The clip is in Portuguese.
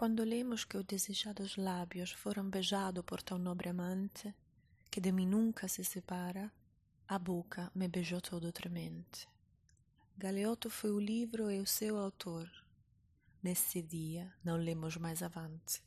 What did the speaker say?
Quando lemos que os desejados lábios foram beijados por tão nobre amante, que de mim nunca se separa, a boca me beijou todo tremente. Galeotto foi o livro e o seu autor. Nesse dia não lemos mais avante.